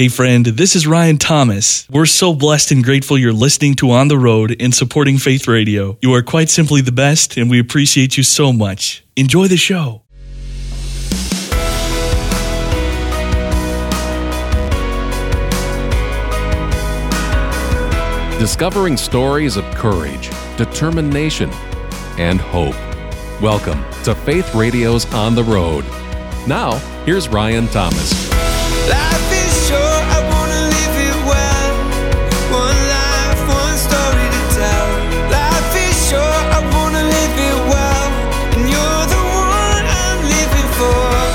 Hey, friend, this is Ryan Thomas. We're so blessed and grateful you're listening to On the Road and supporting Faith Radio. You are quite simply the best, and we appreciate you so much. Enjoy the show. Discovering stories of courage, determination, and hope. Welcome to Faith Radio's On the Road. Now, here's Ryan Thomas.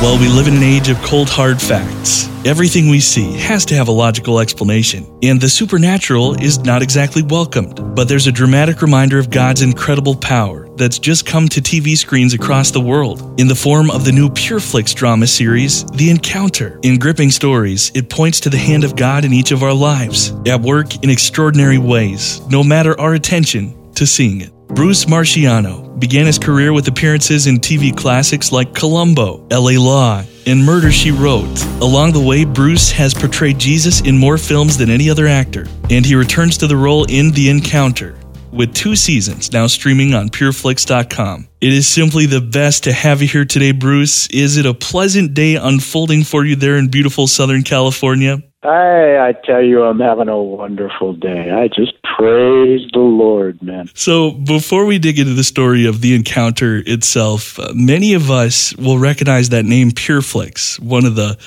Well, we live in an age of cold, hard facts. Everything we see has to have a logical explanation, and the supernatural is not exactly welcomed. But there's a dramatic reminder of God's incredible power that's just come to TV screens across the world in the form of the new PureFlix drama series, The Encounter. In gripping stories, it points to the hand of God in each of our lives, at work in extraordinary ways, no matter our attention to seeing it. Bruce Marchiano began his career with appearances in TV classics like Columbo, LA Law, and Murder She Wrote. Along the way, Bruce has portrayed Jesus in more films than any other actor, and he returns to the role in The Encounter. With two seasons now streaming on pureflix.com. It is simply the best to have you here today, Bruce. Is it a pleasant day unfolding for you there in beautiful Southern California? I I tell you, I'm having a wonderful day. I just praise the Lord, man. So, before we dig into the story of the encounter itself, uh, many of us will recognize that name Pureflix, one of the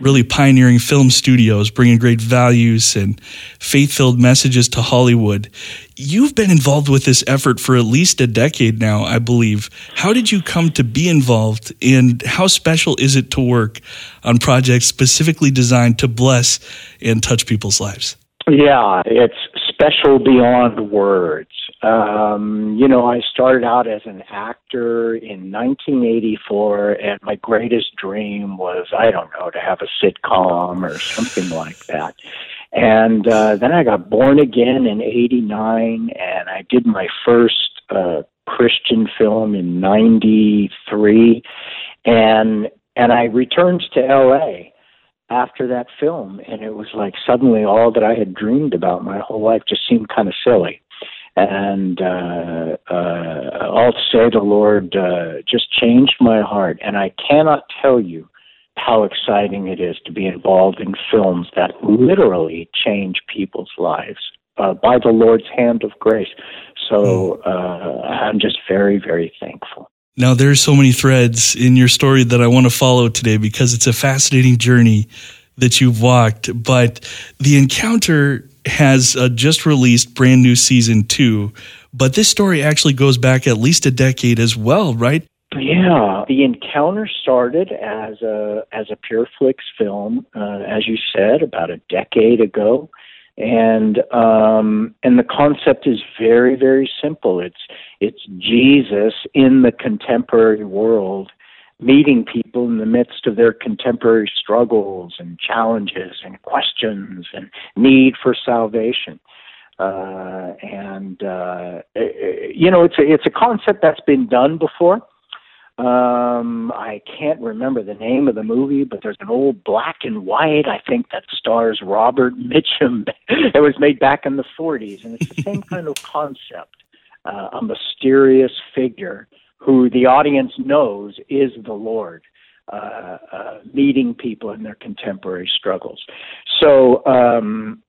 really pioneering film studios bringing great values and faith filled messages to Hollywood. You've been involved with this effort for at least a decade now, I believe. How did you come to be involved, and how special is it to work on projects specifically designed to bless and touch people's lives? Yeah, it's special beyond words. Um, you know, I started out as an actor in 1984, and my greatest dream was, I don't know, to have a sitcom or something like that. And uh, then I got born again in 89, and I did my first uh, Christian film in 93. And, and I returned to LA after that film, and it was like suddenly all that I had dreamed about my whole life just seemed kind of silly. And uh, uh, to say, the Lord uh, just changed my heart, and I cannot tell you how exciting it is to be involved in films that literally change people's lives uh, by the Lord's hand of grace. So uh, I'm just very, very thankful. Now, there's so many threads in your story that I want to follow today because it's a fascinating journey that you've walked. But the encounter has uh, just released brand new season two. But this story actually goes back at least a decade as well, right? Yeah, the encounter started as a as a PureFlix film, uh, as you said, about a decade ago, and um, and the concept is very very simple. It's it's Jesus in the contemporary world, meeting people in the midst of their contemporary struggles and challenges and questions and need for salvation. Uh, and uh, you know, it's a, it's a concept that's been done before. Um, I can't remember the name of the movie, but there's an old black and white, I think, that stars Robert Mitchum. it was made back in the 40s, and it's the same kind of concept. Uh, a mysterious figure who the audience knows is the Lord, uh, uh, meeting people in their contemporary struggles. So, um,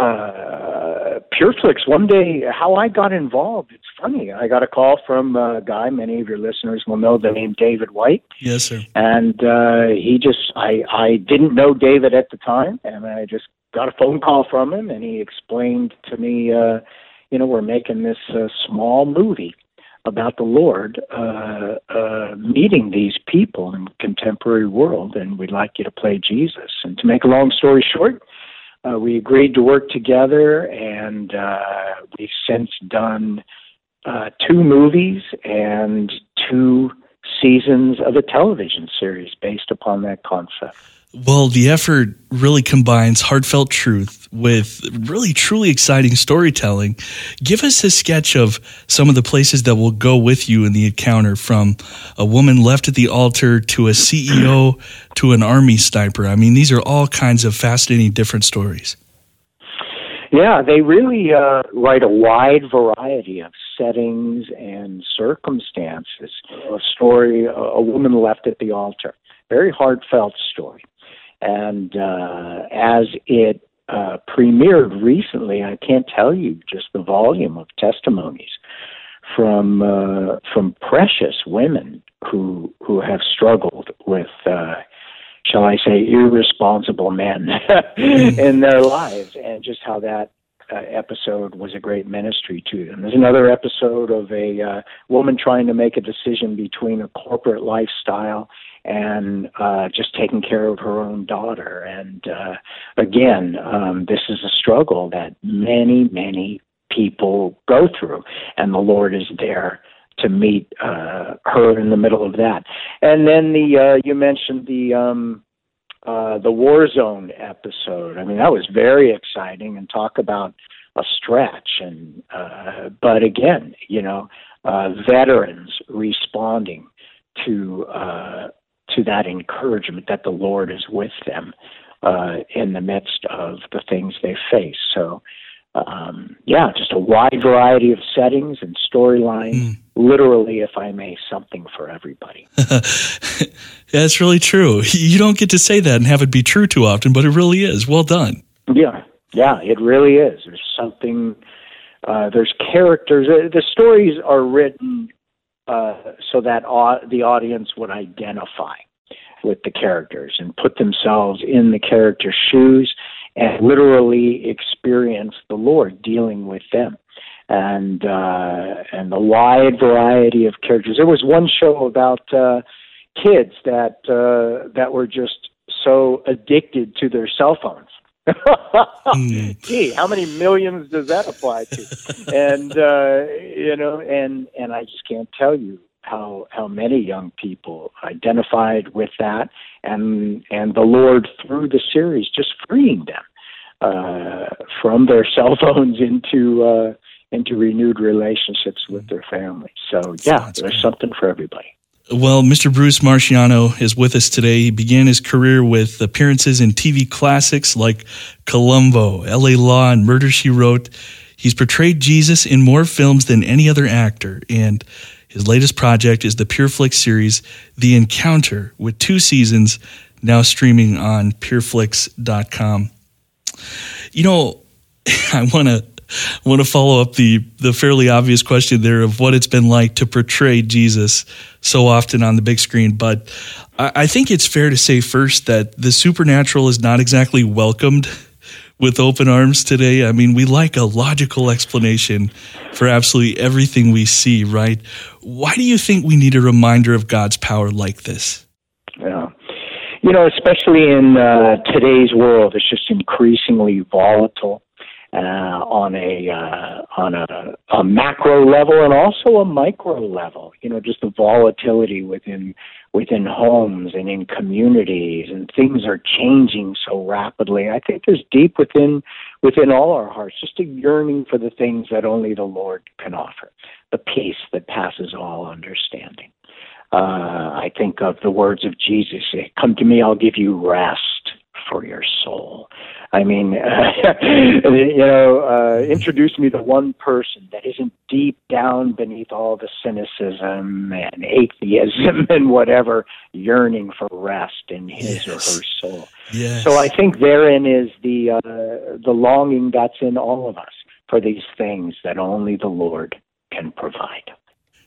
uh, PureFlix, one day, how I got involved, it's funny. I got a call from a guy, many of your listeners will know the name David White. Yes, sir. And uh, he just, I, I didn't know David at the time, and I just got a phone call from him, and he explained to me, uh, you know, we're making this uh, small movie about the Lord uh, uh, meeting these people in contemporary world, and we'd like you to play Jesus. And to make a long story short, uh, we agreed to work together, and uh, we've since done uh, two movies and two seasons of a television series based upon that concept. Well, the effort really combines heartfelt truth with really truly exciting storytelling. Give us a sketch of some of the places that will go with you in the encounter from a woman left at the altar to a CEO to an army sniper. I mean, these are all kinds of fascinating different stories. Yeah, they really uh, write a wide variety of settings and circumstances. A story, a woman left at the altar, very heartfelt story. And uh, as it uh, premiered recently, I can't tell you just the volume of testimonies from uh, from precious women who who have struggled with, uh, shall I say, irresponsible men in their lives, and just how that uh, episode was a great ministry to them. There's another episode of a uh, woman trying to make a decision between a corporate lifestyle and uh, just taking care of her own daughter. And uh, again, um, this is a struggle that many, many people go through, and the Lord is there to meet uh, her in the middle of that. And then the uh, you mentioned the um, uh, the war zone episode. I mean, that was very exciting, and talk about a stretch. And uh, but again, you know, uh, veterans responding to uh, to that encouragement that the Lord is with them uh, in the midst of the things they face. So, um, yeah, just a wide variety of settings and storylines. Mm. Literally, if I may, something for everybody. That's really true. You don't get to say that and have it be true too often, but it really is. Well done. Yeah, yeah, it really is. There's something. Uh, there's characters. The stories are written uh, so that au- the audience would identify with the characters and put themselves in the character's shoes and literally experience the Lord dealing with them. And uh, and the wide variety of characters. There was one show about uh, kids that uh, that were just so addicted to their cell phones mm. Gee, how many millions does that apply to? and uh, you know, and and I just can't tell you how how many young people identified with that, and and the Lord through the series just freeing them uh, from their cell phones into uh, into renewed relationships with their families. So yeah, That's there's something for everybody. Well, Mr. Bruce Marchiano is with us today. He began his career with appearances in TV classics like Columbo, LA Law, and Murder She Wrote. He's portrayed Jesus in more films than any other actor, and his latest project is the PureFlix series, The Encounter, with two seasons now streaming on pureflix.com. You know, I want to want to follow up the the fairly obvious question there of what it's been like to portray Jesus so often on the big screen. But I, think it's fair to say first that the supernatural is not exactly welcomed with open arms today. I mean, we like a logical explanation for absolutely everything we see, right? Why do you think we need a reminder of God's power like this? Yeah. You know, especially in uh, today's world, it's just increasingly volatile uh, on a uh, on a, a macro level and also a micro level. You know, just the volatility within within homes and in communities, and things are changing so rapidly. I think there's deep within within all our hearts just a yearning for the things that only the Lord can offer, the peace that passes all understanding. Uh, I think of the words of Jesus: "Come to me, I'll give you rest for your soul." I mean, you know, uh, introduce me to one person that isn't deep down beneath all the cynicism and atheism and whatever, yearning for rest in his yes. or her soul. Yes. So I think therein is the uh, the longing that's in all of us for these things that only the Lord can provide.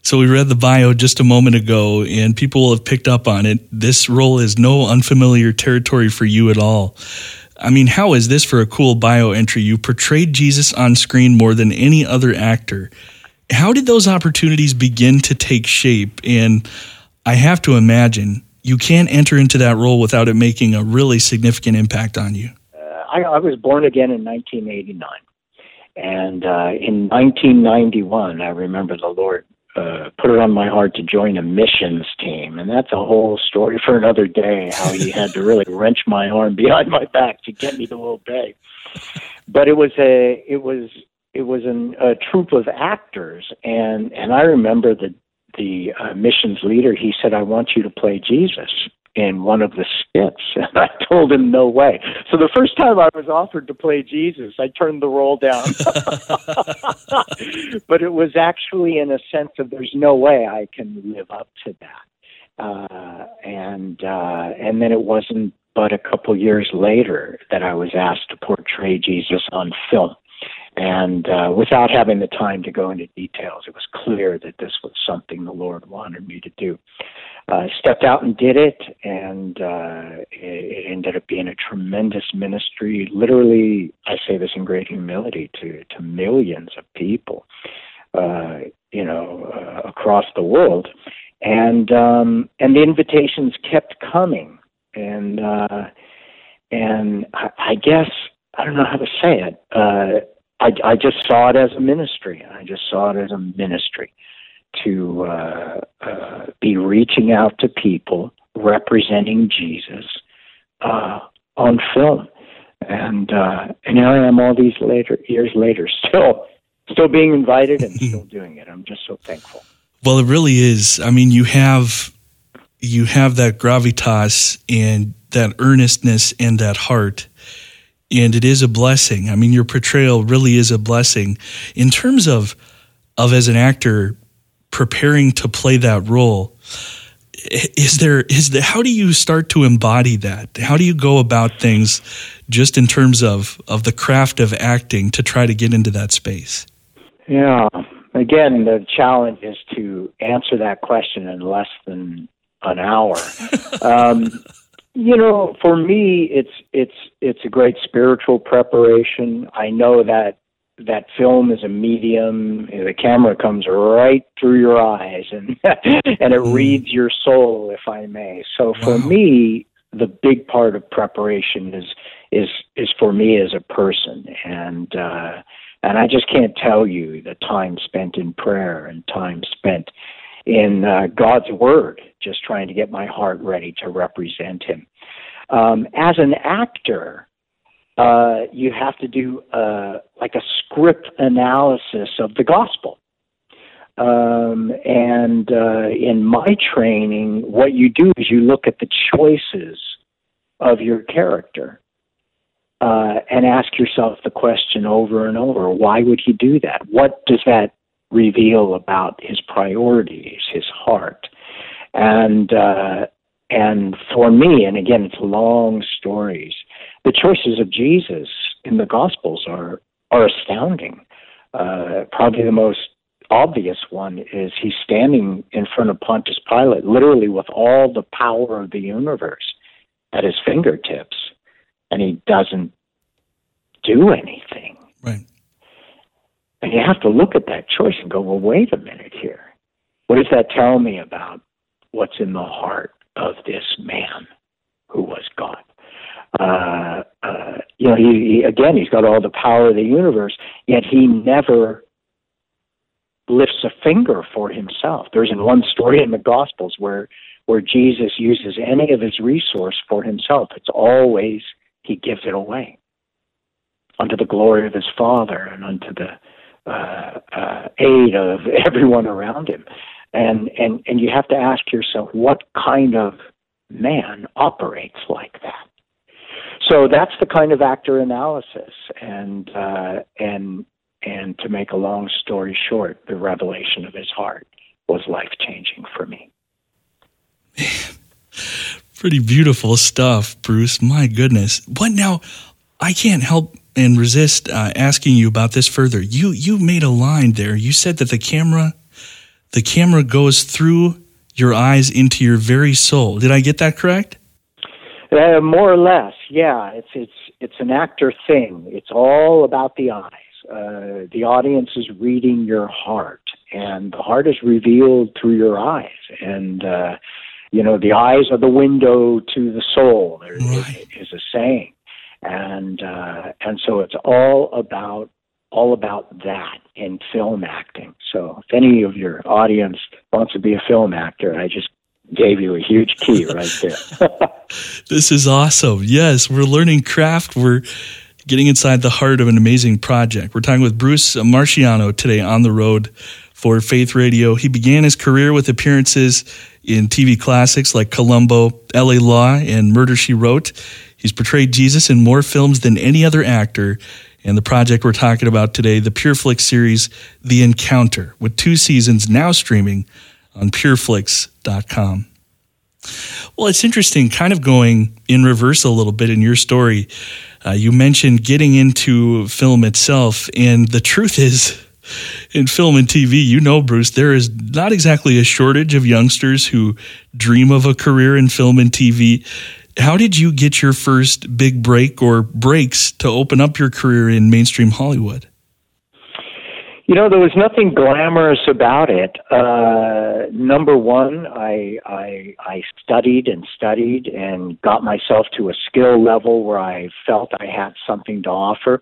So we read the bio just a moment ago, and people will have picked up on it. This role is no unfamiliar territory for you at all. I mean, how is this for a cool bio entry? You portrayed Jesus on screen more than any other actor. How did those opportunities begin to take shape? And I have to imagine you can't enter into that role without it making a really significant impact on you. Uh, I, I, was born again in 1989. And uh, in 1991, I remember the Lord uh, put it on my heart to join a missions team, and that's a whole story for another day. How he had to really wrench my arm behind my back to get me to obey. But it was a it was it was an, a troupe of actors, and and I remember the the uh, missions leader. He said, "I want you to play Jesus." In one of the skits. And I told him no way. So the first time I was offered to play Jesus, I turned the role down. but it was actually in a sense of there's no way I can live up to that. Uh, and uh, and then it wasn't but a couple years later that I was asked to portray Jesus on film. And uh, without having the time to go into details, it was clear that this was something the Lord wanted me to do uh, stepped out and did it, and uh, it, it ended up being a tremendous ministry. Literally, I say this in great humility to to millions of people, uh, you know, uh, across the world, and um, and the invitations kept coming, and uh, and I, I guess I don't know how to say it. Uh, I, I just saw it as a ministry. I just saw it as a ministry to uh, uh, be reaching out to people representing Jesus uh, on film, and uh, and here I am all these later years later, still still being invited and still doing it. I'm just so thankful. Well, it really is. I mean, you have you have that gravitas and that earnestness and that heart. And it is a blessing. I mean, your portrayal really is a blessing. In terms of of as an actor, preparing to play that role is there is there how do you start to embody that how do you go about things just in terms of of the craft of acting to try to get into that space yeah again the challenge is to answer that question in less than an hour um, you know for me it's it's it's a great spiritual preparation i know that that film is a medium. The camera comes right through your eyes and and it mm. reads your soul, if I may. So for wow. me, the big part of preparation is is is for me as a person, and uh, and I just can't tell you the time spent in prayer and time spent in uh, God's Word, just trying to get my heart ready to represent Him. Um, as an actor, uh, you have to do uh, like a script analysis of the gospel. Um, and uh, in my training, what you do is you look at the choices of your character uh, and ask yourself the question over and over why would he do that? What does that reveal about his priorities, his heart? And uh, and for me, and again, it's long stories the choices of Jesus in the Gospels are are astounding. Uh, probably the most obvious one is he's standing in front of Pontius Pilate, literally with all the power of the universe at his fingertips, and he doesn't do anything. Right. And you have to look at that choice and go, well, wait a minute here. What does that tell me about what's in the heart of this man who was God? uh, uh, you know, he, he again, he's got all the power of the universe, yet he never lifts a finger for himself. There isn't one story in the Gospels where where Jesus uses any of his resource for himself. It's always he gives it away unto the glory of his Father and unto the uh, uh, aid of everyone around him. And and and you have to ask yourself, what kind of man operates like that? so that's the kind of actor analysis. And uh, and and to make a long story short the revelation of his heart was life changing for me. Pretty beautiful stuff bruce. My goodness. What now? I can't help and resist uh, asking you about this further you you made a line there you said that the camera the camera goes through your eyes into your very soul did i get that correct uh, more or less, yeah. It's it's it's an actor thing. It's all about the eyes. Uh, the audience is reading your heart, and the heart is revealed through your eyes. And uh, you know, the eyes are the window to the soul. There right. is, is a saying, and uh, and so it's all about all about that in film acting. So if any of your audience wants to be a film actor, I just gave you a huge key right there. this is awesome. Yes, we're learning craft. We're getting inside the heart of an amazing project. We're talking with Bruce Marchiano today on the road for Faith Radio. He began his career with appearances in TV classics like Columbo, LA Law, and Murder She Wrote. He's portrayed Jesus in more films than any other actor. And the project we're talking about today, the PureFlix series, The Encounter, with two seasons now streaming on pureflix.com. Well, it's interesting, kind of going in reverse a little bit in your story. Uh, you mentioned getting into film itself, and the truth is, in film and TV, you know, Bruce, there is not exactly a shortage of youngsters who dream of a career in film and TV. How did you get your first big break or breaks to open up your career in mainstream Hollywood? You know, there was nothing glamorous about it. Uh, number one, I, I I studied and studied and got myself to a skill level where I felt I had something to offer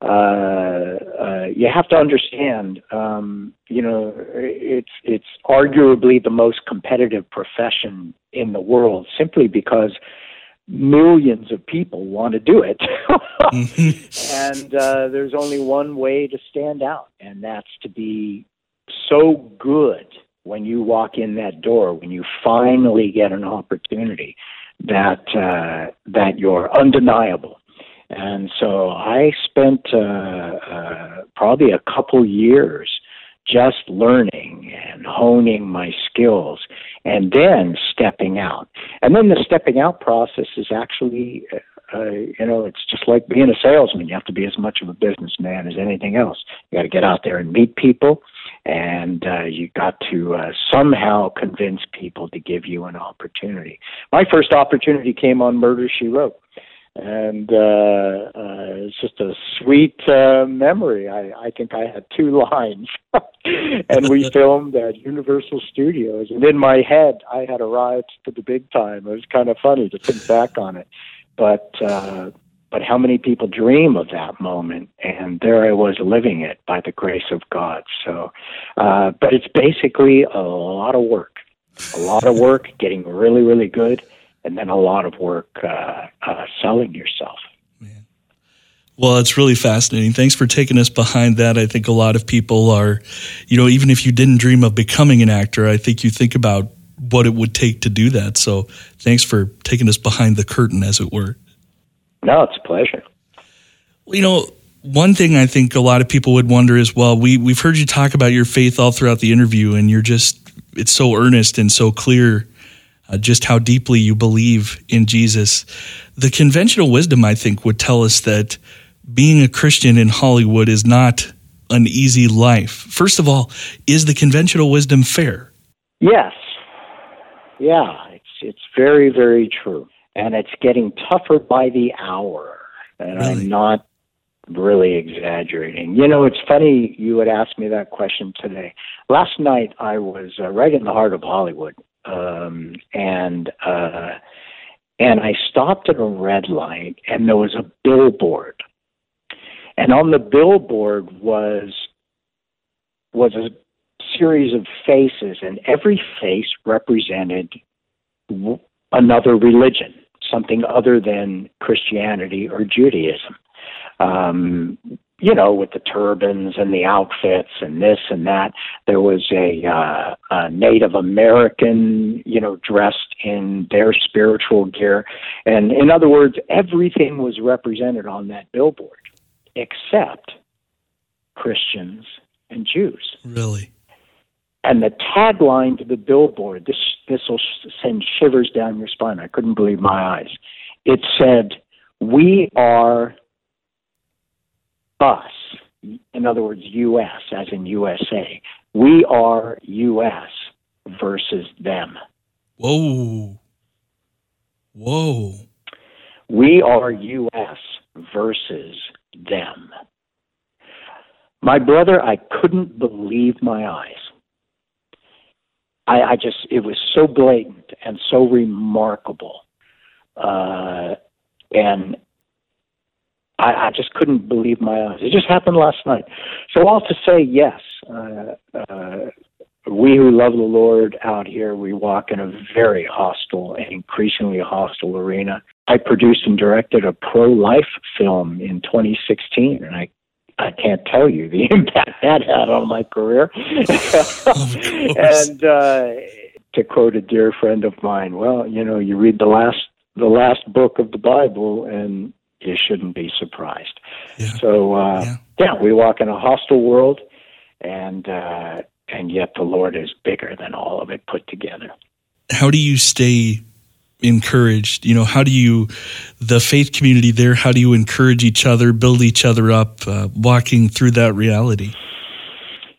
uh, uh, you have to understand, um, you know, it's it's arguably the most competitive profession in the world, simply because millions of people want to do it, and uh, there's only one way to stand out, and that's to be so good when you walk in that door, when you finally get an opportunity that uh, that you're undeniable. And so I spent uh, uh, probably a couple years just learning and honing my skills and then stepping out. And then the stepping out process is actually, uh, you know, it's just like being a salesman. You have to be as much of a businessman as anything else. You got to get out there and meet people, and uh, you got to uh, somehow convince people to give you an opportunity. My first opportunity came on Murder She Wrote and uh, uh, it's just a sweet uh, memory. I, I think I had two lines, and we filmed at Universal Studios. And in my head, I had arrived to the big time. It was kind of funny to think back on it, but uh, but how many people dream of that moment? And there I was living it by the grace of God. So, uh, but it's basically a lot of work, a lot of work, getting really, really good and then a lot of work uh, uh, selling yourself. Man. Well, it's really fascinating. Thanks for taking us behind that. I think a lot of people are, you know, even if you didn't dream of becoming an actor, I think you think about what it would take to do that. So thanks for taking us behind the curtain, as it were. No, it's a pleasure. Well, you know, one thing I think a lot of people would wonder is, well, we we've heard you talk about your faith all throughout the interview, and you're just it's so earnest and so clear uh, just how deeply you believe in Jesus. The conventional wisdom, I think, would tell us that being a Christian in Hollywood is not an easy life. First of all, is the conventional wisdom fair? Yes. Yeah, it's it's very very true, and it's getting tougher by the hour. And really? I'm not really exaggerating. You know, it's funny you would ask me that question today. Last night I was uh, right in the heart of Hollywood, um, and uh, and I stopped at a red light, and there was a billboard, and on the billboard was was a series of faces, and every face represented w- another religion, something other than Christianity or Judaism. Um, you know, with the turbans and the outfits and this and that. There was a, uh, a Native American, you know, dressed in their spiritual gear. And in other words, everything was represented on that billboard except Christians and Jews. Really? And the tagline to the billboard, this this will send shivers down your spine. I couldn't believe my eyes. It said, "We are us, in other words, U.S., as in USA. We are U.S. versus them. Whoa. Whoa. We are U.S. versus them. My brother, I couldn't believe my eyes. I, I just, it was so blatant and so remarkable. Uh, and I, I just couldn't believe my eyes. It just happened last night. So all to say, yes, uh, uh, we who love the Lord out here, we walk in a very hostile and increasingly hostile arena. I produced and directed a pro-life film in 2016, and I I can't tell you the impact that had on my career. and uh, to quote a dear friend of mine, well, you know, you read the last the last book of the Bible, and you shouldn't be surprised. Yeah. So uh, Yeah. yeah. we walk in a hostile world, and uh, and yet the Lord is bigger than all of it put together. how do you stay encouraged you know how do you the faith community there how do you encourage each other build each other up uh, walking through that reality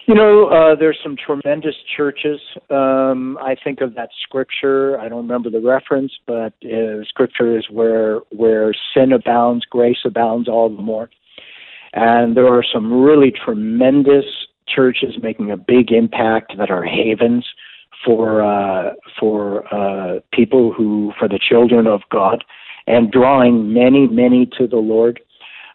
You know, uh, there's some tremendous churches. Um, I think of that scripture. I don't remember the reference, but uh, scripture is where where sin abounds, grace abounds all the more. And there are some really tremendous churches making a big impact that are havens for uh, for uh, people who for the children of God, and drawing many many to the Lord.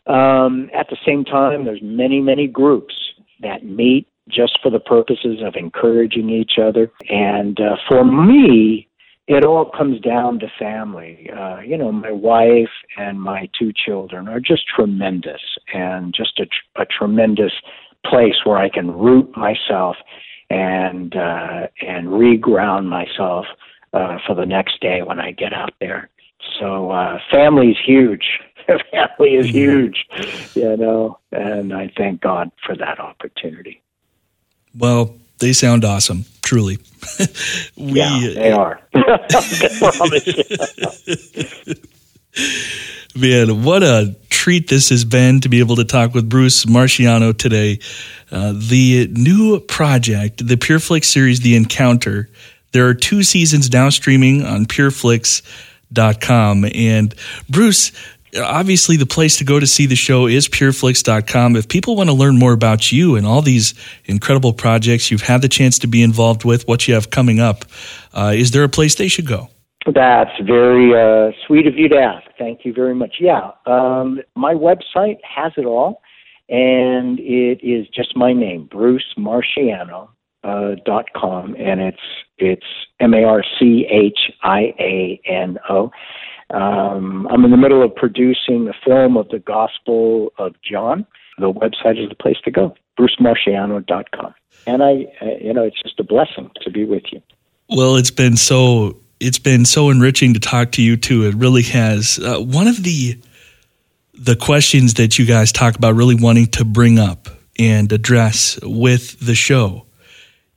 Um, at the same time, there's many many groups that meet just for the purposes of encouraging each other. And uh, for me, it all comes down to family. Uh, you know, my wife and my two children are just tremendous and just a, tr- a tremendous place where I can root myself and uh, and reground myself uh, for the next day when I get out there. So uh, family is huge. family is huge, you know, and I thank God for that opportunity. Well they sound awesome truly we Yeah, they are. Promise you. Man, what a treat this has been to be able to talk with Bruce Marchiano today. Uh, the new project, the PureFlix series, The Encounter, there are two seasons now streaming on pureflix.com. And Bruce, obviously the place to go to see the show is pureflix.com. If people want to learn more about you and all these incredible projects you've had the chance to be involved with, what you have coming up, uh, is there a place they should go? That's very uh, sweet of you to ask. Thank you very much. Yeah, um, my website has it all, and it is just my name, Bruce Marchiano. Uh, dot com and it's it's M A R C H I A N O. Um, I'm in the middle of producing a film of the Gospel of John. The website is the place to go, BruceMarchiano.com. And I, you know, it's just a blessing to be with you. Well, it's been so it's been so enriching to talk to you too. It really has. Uh, one of the the questions that you guys talk about really wanting to bring up and address with the show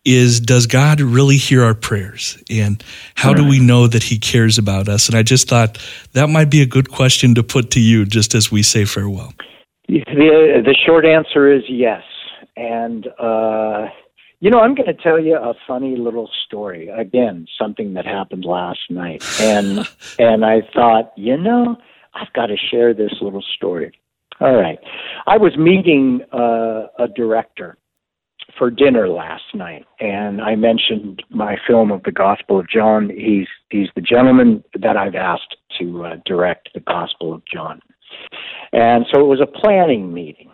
is does God really hear our prayers and how do we know that he cares about us? And I just thought that might be a good question to put to you just as we say farewell. The, the short answer is yes. And, uh, you know, I'm going to tell you a funny little story. Again, something that happened last night. And, and I thought, you know, I've got to share this little story. All right. I was meeting uh, a director for dinner last night, and I mentioned my film of the Gospel of John. He's he's the gentleman that I've asked to uh, direct the Gospel of John, and so it was a planning meeting.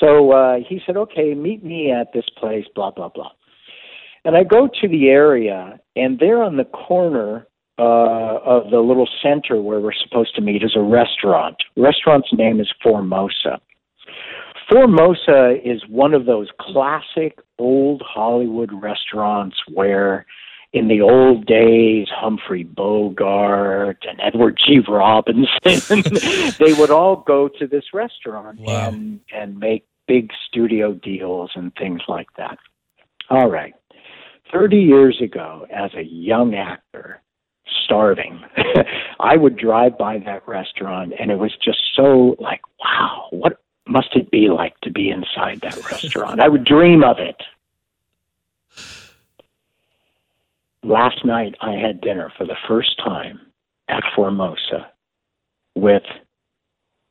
So uh, he said, "Okay, meet me at this place." Blah blah blah. And I go to the area, and there on the corner uh, of the little center where we're supposed to meet is a restaurant. restaurant's name is Formosa. Formosa is one of those classic old Hollywood restaurants where in the old days, Humphrey Bogart and Edward G. Robinson, they would all go to this restaurant Wow. and, and make big studio deals and things like that. All right. 30 years ago, as a young actor, starving, I would drive by that restaurant and it was just so like, wow, what must it be like to be inside that restaurant? I would dream of it. Last night, I had dinner for the first time at Formosa with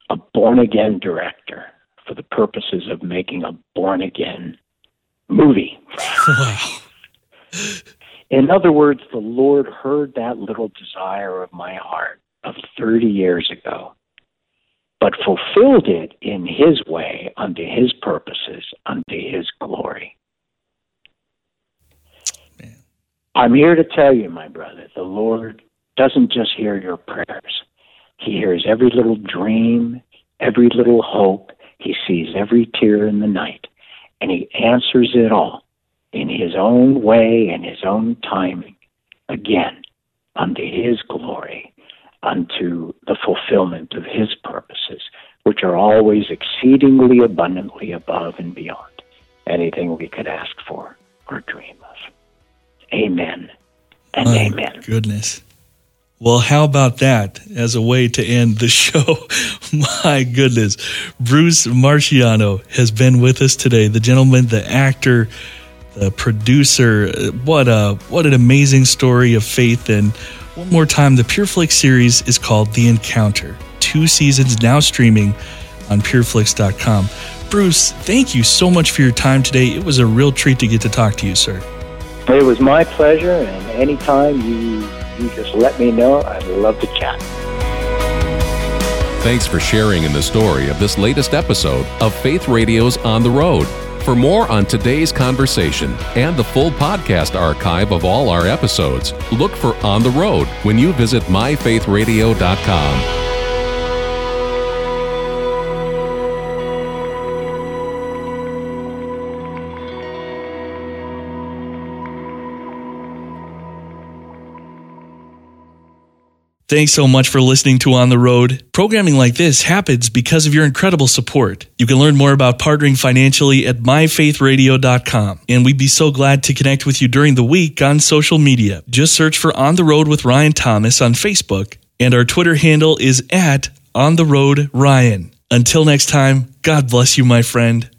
a born again director for the purposes of making a born again movie. In other words, the Lord heard that little desire of my heart of 30 years ago but fulfilled it in his way, unto his purposes, unto his glory. Man. I'm here to tell you, my brother, the Lord doesn't just hear your prayers. He hears every little dream, every little hope. He sees every tear in the night, and he answers it all in his own way and his own timing. Again, unto his glory, unto the fulfillment of his purposes, which are always exceedingly abundantly above and beyond anything we could ask for or dream of. Amen and amen. Goodness. Well, how about that as a way to end the show? My goodness. Bruce Marchiano has been with us today. The gentleman, the actor, the producer. What a what an amazing story of faith and one more time, the PureFlix series is called The Encounter. Two seasons now streaming on pureflix.com. Bruce, thank you so much for your time today. It was a real treat to get to talk to you, sir. It was my pleasure, and anytime you you just let me know, I'd love to chat. Thanks for sharing in the story of this latest episode of Faith Radio's On the Road. For more on today's conversation and the full podcast archive of all our episodes, look for On the Road when you visit myfaithradio.com. Thanks so much for listening to On the Road. Programming like this happens because of your incredible support. You can learn more about partnering financially at myfaithradio.com. And we'd be so glad to connect with you during the week on social media. Just search for On the Road with Ryan Thomas on Facebook. And our Twitter handle is at On the Road Ryan. Until next time, God bless you, my friend.